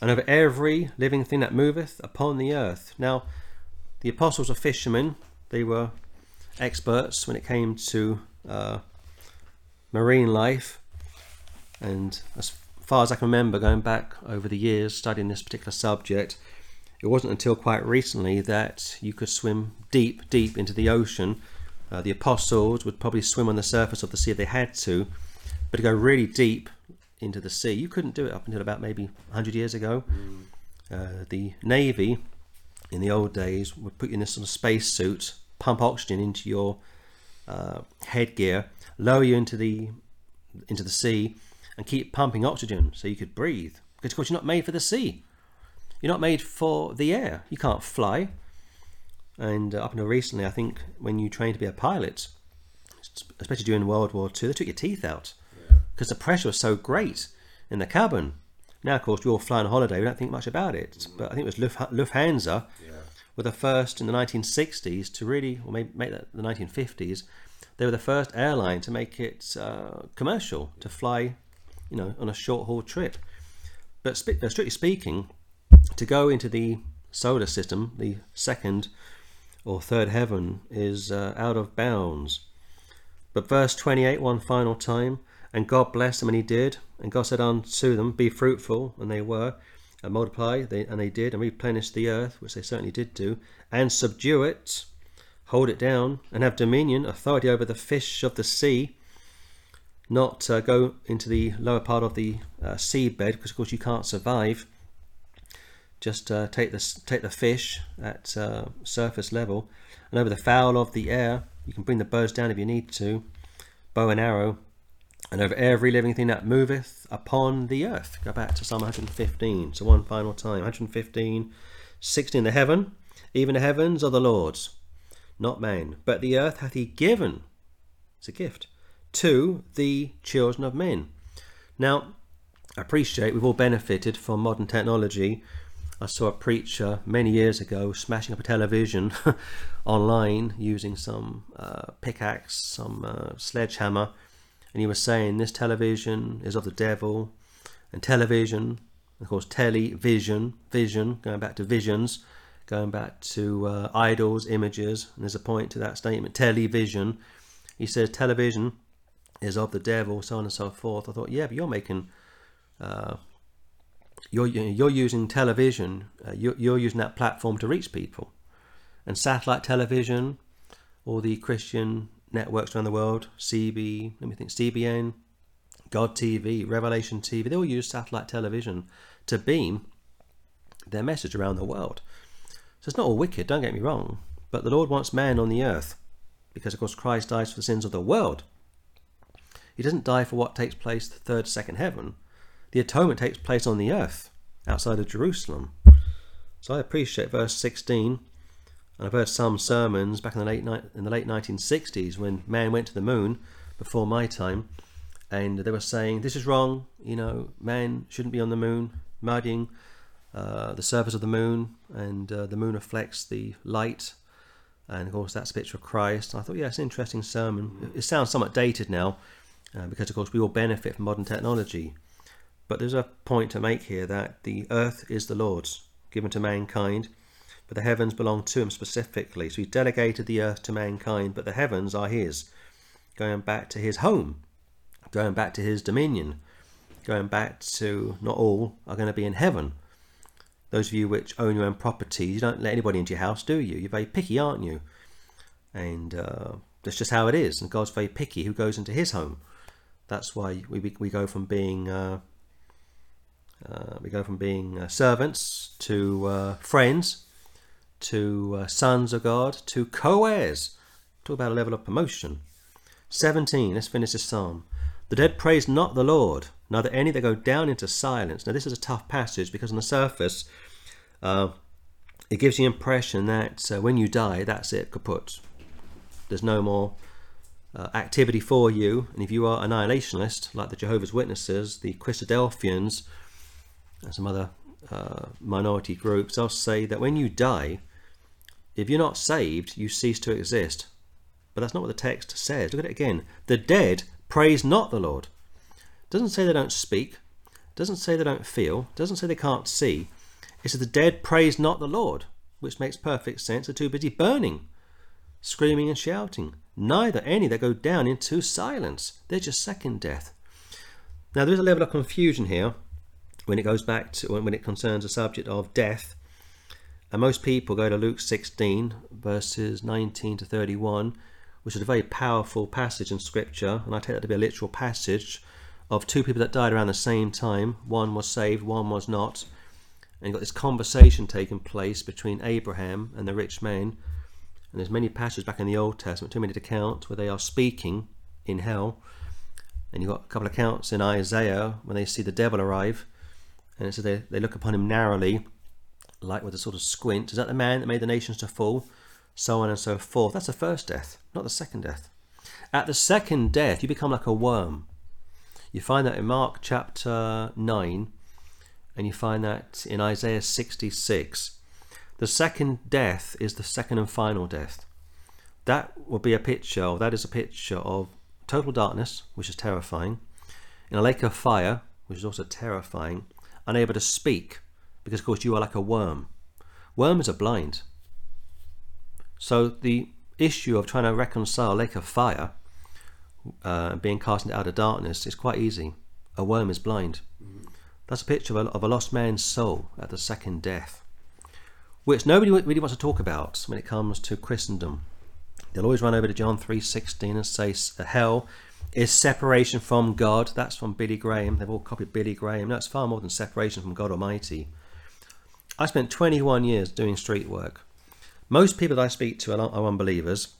and over every living thing that moveth upon the earth. Now, the apostles are fishermen. They were experts when it came to uh, marine life. And as far as I can remember, going back over the years studying this particular subject, it wasn't until quite recently that you could swim deep, deep into the ocean. Uh, the apostles would probably swim on the surface of the sea if they had to, but to go really deep into the sea. You couldn't do it up until about maybe 100 years ago. Mm. Uh, the Navy in the old days would put you in this sort of space suit, pump oxygen into your uh, headgear, lower you into the into the sea, and keep pumping oxygen so you could breathe. Because of course you're not made for the sea. You're not made for the air. You can't fly. And uh, up until recently, I think when you train to be a pilot, especially during World War II, they took your teeth out because the pressure was so great in the cabin. Now, of course, we all fly on holiday, we don't think much about it. Mm. But I think it was Lufthansa yeah. were the first in the 1960s to really, or maybe make that the 1950s, they were the first airline to make it uh, commercial, to fly, you know, on a short haul trip. But uh, strictly speaking, to go into the solar system, the second or third heaven, is uh, out of bounds. But verse 28, one final time, and God blessed them, and He did. And God said unto them, Be fruitful, and they were, and multiply, they, and they did, and replenish the earth, which they certainly did do, and subdue it, hold it down, and have dominion, authority over the fish of the sea. Not uh, go into the lower part of the uh, seabed, because of course you can't survive. just uh, take the take the fish at uh, surface level, and over the fowl of the air, you can bring the birds down if you need to, bow and arrow, and over every living thing that moveth upon the earth. Go back to Psalm 115. So one final time, 115, 16. The heaven, even the heavens are the Lord's, not man, but the earth hath He given. It's a gift to the children of men. Now, I appreciate we've all benefited from modern technology I saw a preacher many years ago smashing up a television (laughs) online using some uh, pickaxe, some uh, sledgehammer, and he was saying this television is of the devil, and television, of course, television, vision, going back to visions, going back to uh, idols, images, and there's a point to that statement, television. He says television is of the devil, so on and so forth. I thought, yeah, but you're making uh, you're you're using television. Uh, you're, you're using that platform to reach people, and satellite television, all the Christian networks around the world, CB, let me think, CBN, God TV, Revelation TV. They all use satellite television to beam their message around the world. So it's not all wicked. Don't get me wrong, but the Lord wants man on the earth, because of course Christ dies for the sins of the world. He doesn't die for what takes place the third, second heaven the atonement takes place on the earth outside of Jerusalem. So I appreciate verse 16. And I've heard some sermons back in the late in the late 1960s when man went to the moon before my time, and they were saying this is wrong. You know, man shouldn't be on the moon, muddying uh, the surface of the moon, and uh, the moon reflects the light. And of course, that's a picture of Christ. I thought, yeah, it's an interesting sermon. It sounds somewhat dated now, uh, because of course we all benefit from modern technology. But there's a point to make here that the earth is the Lord's, given to mankind, but the heavens belong to him specifically. So he's delegated the earth to mankind, but the heavens are his, going back to his home, going back to his dominion, going back to not all are going to be in heaven. Those of you which own your own properties, you don't let anybody into your house, do you? You're very picky, aren't you? And uh, that's just how it is. And God's very picky who goes into his home. That's why we, we go from being uh, uh, we go from being uh, servants to uh, friends to uh, sons of God to co heirs. Talk about a level of promotion. 17, let's finish this psalm. The dead praise not the Lord, neither any that go down into silence. Now, this is a tough passage because on the surface, uh, it gives the impression that uh, when you die, that's it, kaput. There's no more activity for you. And if you are annihilationist, like the Jehovah's Witnesses, the Christadelphians, and some other uh, minority groups, they'll say that when you die, if you're not saved, you cease to exist. But that's not what the text says. Look at it again. The dead praise not the Lord. Doesn't say they don't speak. Doesn't say they don't feel. Doesn't say they can't see. It says the dead praise not the Lord, which makes perfect sense. They're too busy burning, screaming and shouting. Neither any that go down into silence. They're just second death. Now there is a level of confusion here when it goes back to when it concerns the subject of death. And most people go to Luke 16, verses 19 to 31, which is a very powerful passage in Scripture, and I take that to be a literal passage of two people that died around the same time. One was saved, one was not. And you've got this conversation taking place between Abraham and the rich man. And there's many passages back in the Old Testament, too many to count, where they are speaking in hell. And you've got a couple of accounts in Isaiah when they see the devil arrive and so they, they look upon him narrowly, like with a sort of squint. Is that the man that made the nations to fall? So on and so forth. That's the first death, not the second death. At the second death, you become like a worm. You find that in Mark chapter 9, and you find that in Isaiah 66. The second death is the second and final death. That will be a picture, or that is a picture of total darkness, which is terrifying, in a lake of fire, which is also terrifying, unable to speak because, of course, you are like a worm. Worms are blind. So the issue of trying to reconcile lake of fire uh, being cast into outer darkness is quite easy. A worm is blind. That's a picture of a, of a lost man's soul at the second death, which nobody really wants to talk about when it comes to Christendom. They'll always run over to John 3:16 and say uh, hell is separation from God. That's from Billy Graham. They've all copied Billy Graham. No, it's far more than separation from God Almighty. I spent 21 years doing street work. Most people that I speak to are, are unbelievers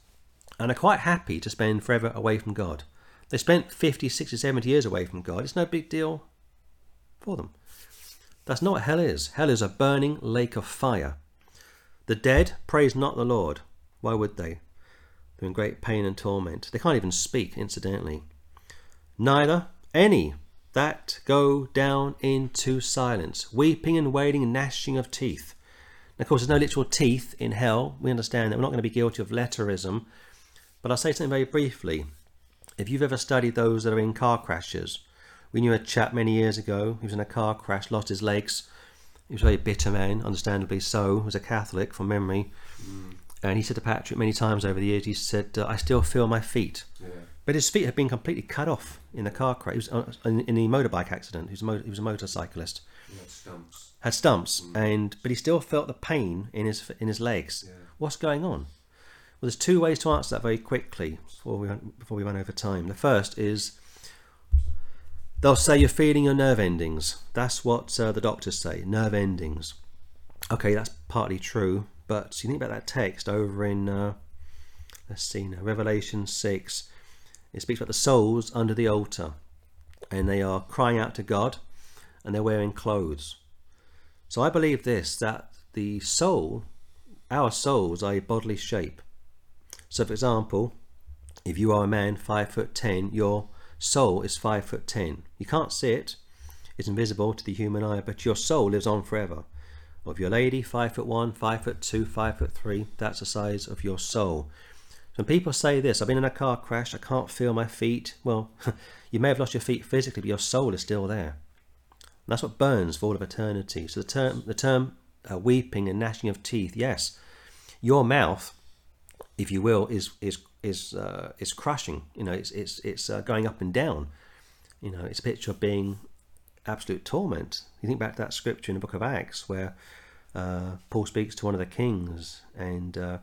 and are quite happy to spend forever away from God. They spent 50, 60, 70 years away from God. It's no big deal for them. That's not what hell is. Hell is a burning lake of fire. The dead praise not the Lord. Why would they? They're in great pain and torment. They can't even speak, incidentally. Neither any that go down into silence, weeping and wailing and gnashing of teeth. And of course, there's no literal teeth in hell. We understand that we're not going to be guilty of letterism. But I'll say something very briefly. If you've ever studied those that are in car crashes, we knew a chap many years ago. He was in a car crash, lost his legs. He was a very bitter man, understandably so. Was a Catholic from memory. Mm. And he said to Patrick many times over the years, he said, uh, I still feel my feet. Yeah. But his feet had been completely cut off in the car crash. He was uh, in, in the motorbike accident. He was a, mo- he was a motorcyclist. He had stumps. Had stumps, mm. and but he still felt the pain in his in his legs. Yeah. What's going on? Well, there's two ways to answer that very quickly before we before we run over time. The first is they'll say you're feeling your nerve endings. That's what uh, the doctors say, nerve endings. Okay, that's partly true, but you think about that text over in uh, let's see now, Revelation six. It speaks about the souls under the altar, and they are crying out to God, and they're wearing clothes. So I believe this that the soul, our souls, are a bodily shape. So, for example, if you are a man five foot ten, your soul is five foot ten. You can't see it; it's invisible to the human eye, but your soul lives on forever. Of your lady, five foot one, five foot two, five foot three, that's the size of your soul. When people say this, I've been in a car crash, I can't feel my feet. Well, (laughs) you may have lost your feet physically, but your soul is still there. And that's what burns for all of eternity. So the term, the term uh, weeping and gnashing of teeth, yes, your mouth if you will, is is is uh, is crushing. You know, it's it's it's uh, going up and down. You know, it's a picture of being absolute torment. You think back to that scripture in the book of Acts where uh, Paul speaks to one of the kings, and uh,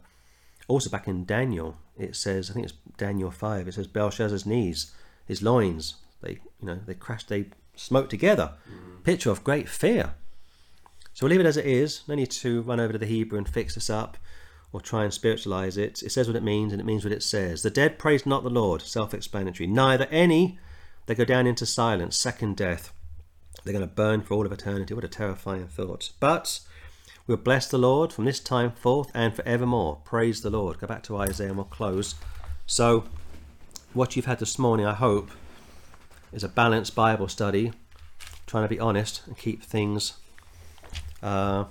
also back in Daniel, it says, I think it's Daniel five. It says Belshazzar's knees, his loins, they you know they crashed, they smote together. Mm. Picture of great fear. So we'll leave it as it is. No need to run over to the Hebrew and fix this up or try and spiritualize it. It says what it means and it means what it says. The dead praise not the Lord, self explanatory. Neither any, they go down into silence, second death. They're going to burn for all of eternity. What a terrifying thought. But we'll bless the Lord from this time forth and forevermore. Praise the Lord. Go back to Isaiah and we'll close. So, what you've had this morning, I hope, is a balanced Bible study, trying to be honest and keep things uh,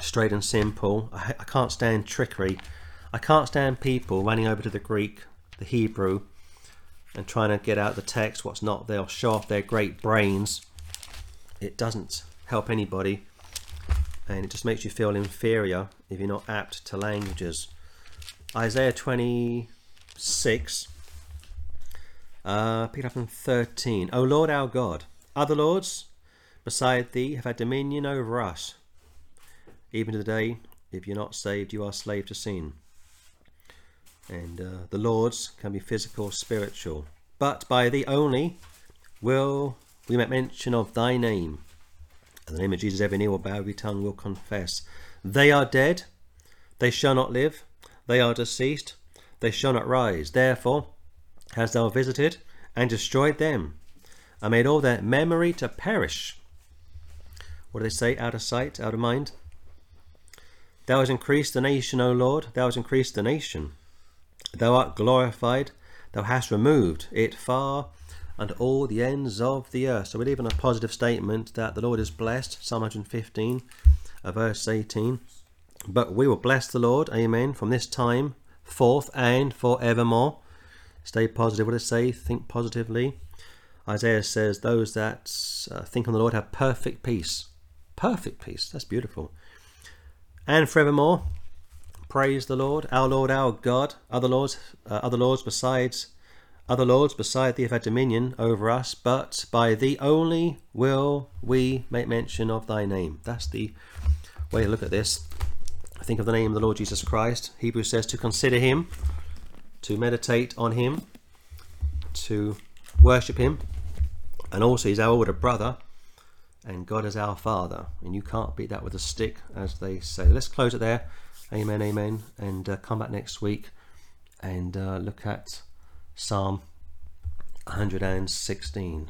straight and simple. I, I can't stand trickery. I can't stand people running over to the Greek, the Hebrew, and trying to get out the text, what's not there, show off their great brains. It doesn't help anybody, and it just makes you feel inferior if you're not apt to languages. Isaiah 26, uh, pick it up in 13. O Lord our God, other lords beside thee have had dominion over us even today, if you're not saved, you are slave to sin. And uh, the Lord's can be physical, spiritual. But by thee only will we make mention of thy name. In the name of Jesus, every knee will bow, every tongue will confess. They are dead, they shall not live, they are deceased, they shall not rise. Therefore, hast thou visited and destroyed them, and made all their memory to perish. What do they say? Out of sight, out of mind? Thou hast increased the nation, O Lord, thou hast increased the nation. Thou art glorified, thou hast removed it far and all the ends of the earth. So we live in a positive statement that the Lord is blessed, Psalm 115, uh, verse 18. But we will bless the Lord, amen, from this time forth and forevermore. Stay positive. What it say? Think positively. Isaiah says, Those that uh, think on the Lord have perfect peace. Perfect peace. That's beautiful and forevermore. Praise the Lord, our Lord, our God. Other lords, uh, other lords besides, other lords beside thee have had dominion over us, but by thee only will we make mention of thy name. That's the way to look at this. Think of the name of the Lord Jesus Christ. Hebrews says to consider him, to meditate on him, to worship him, and also he's our older brother, and God is our Father, and you can't beat that with a stick, as they say. Let's close it there. Amen, amen, and uh, come back next week and uh, look at Psalm 116.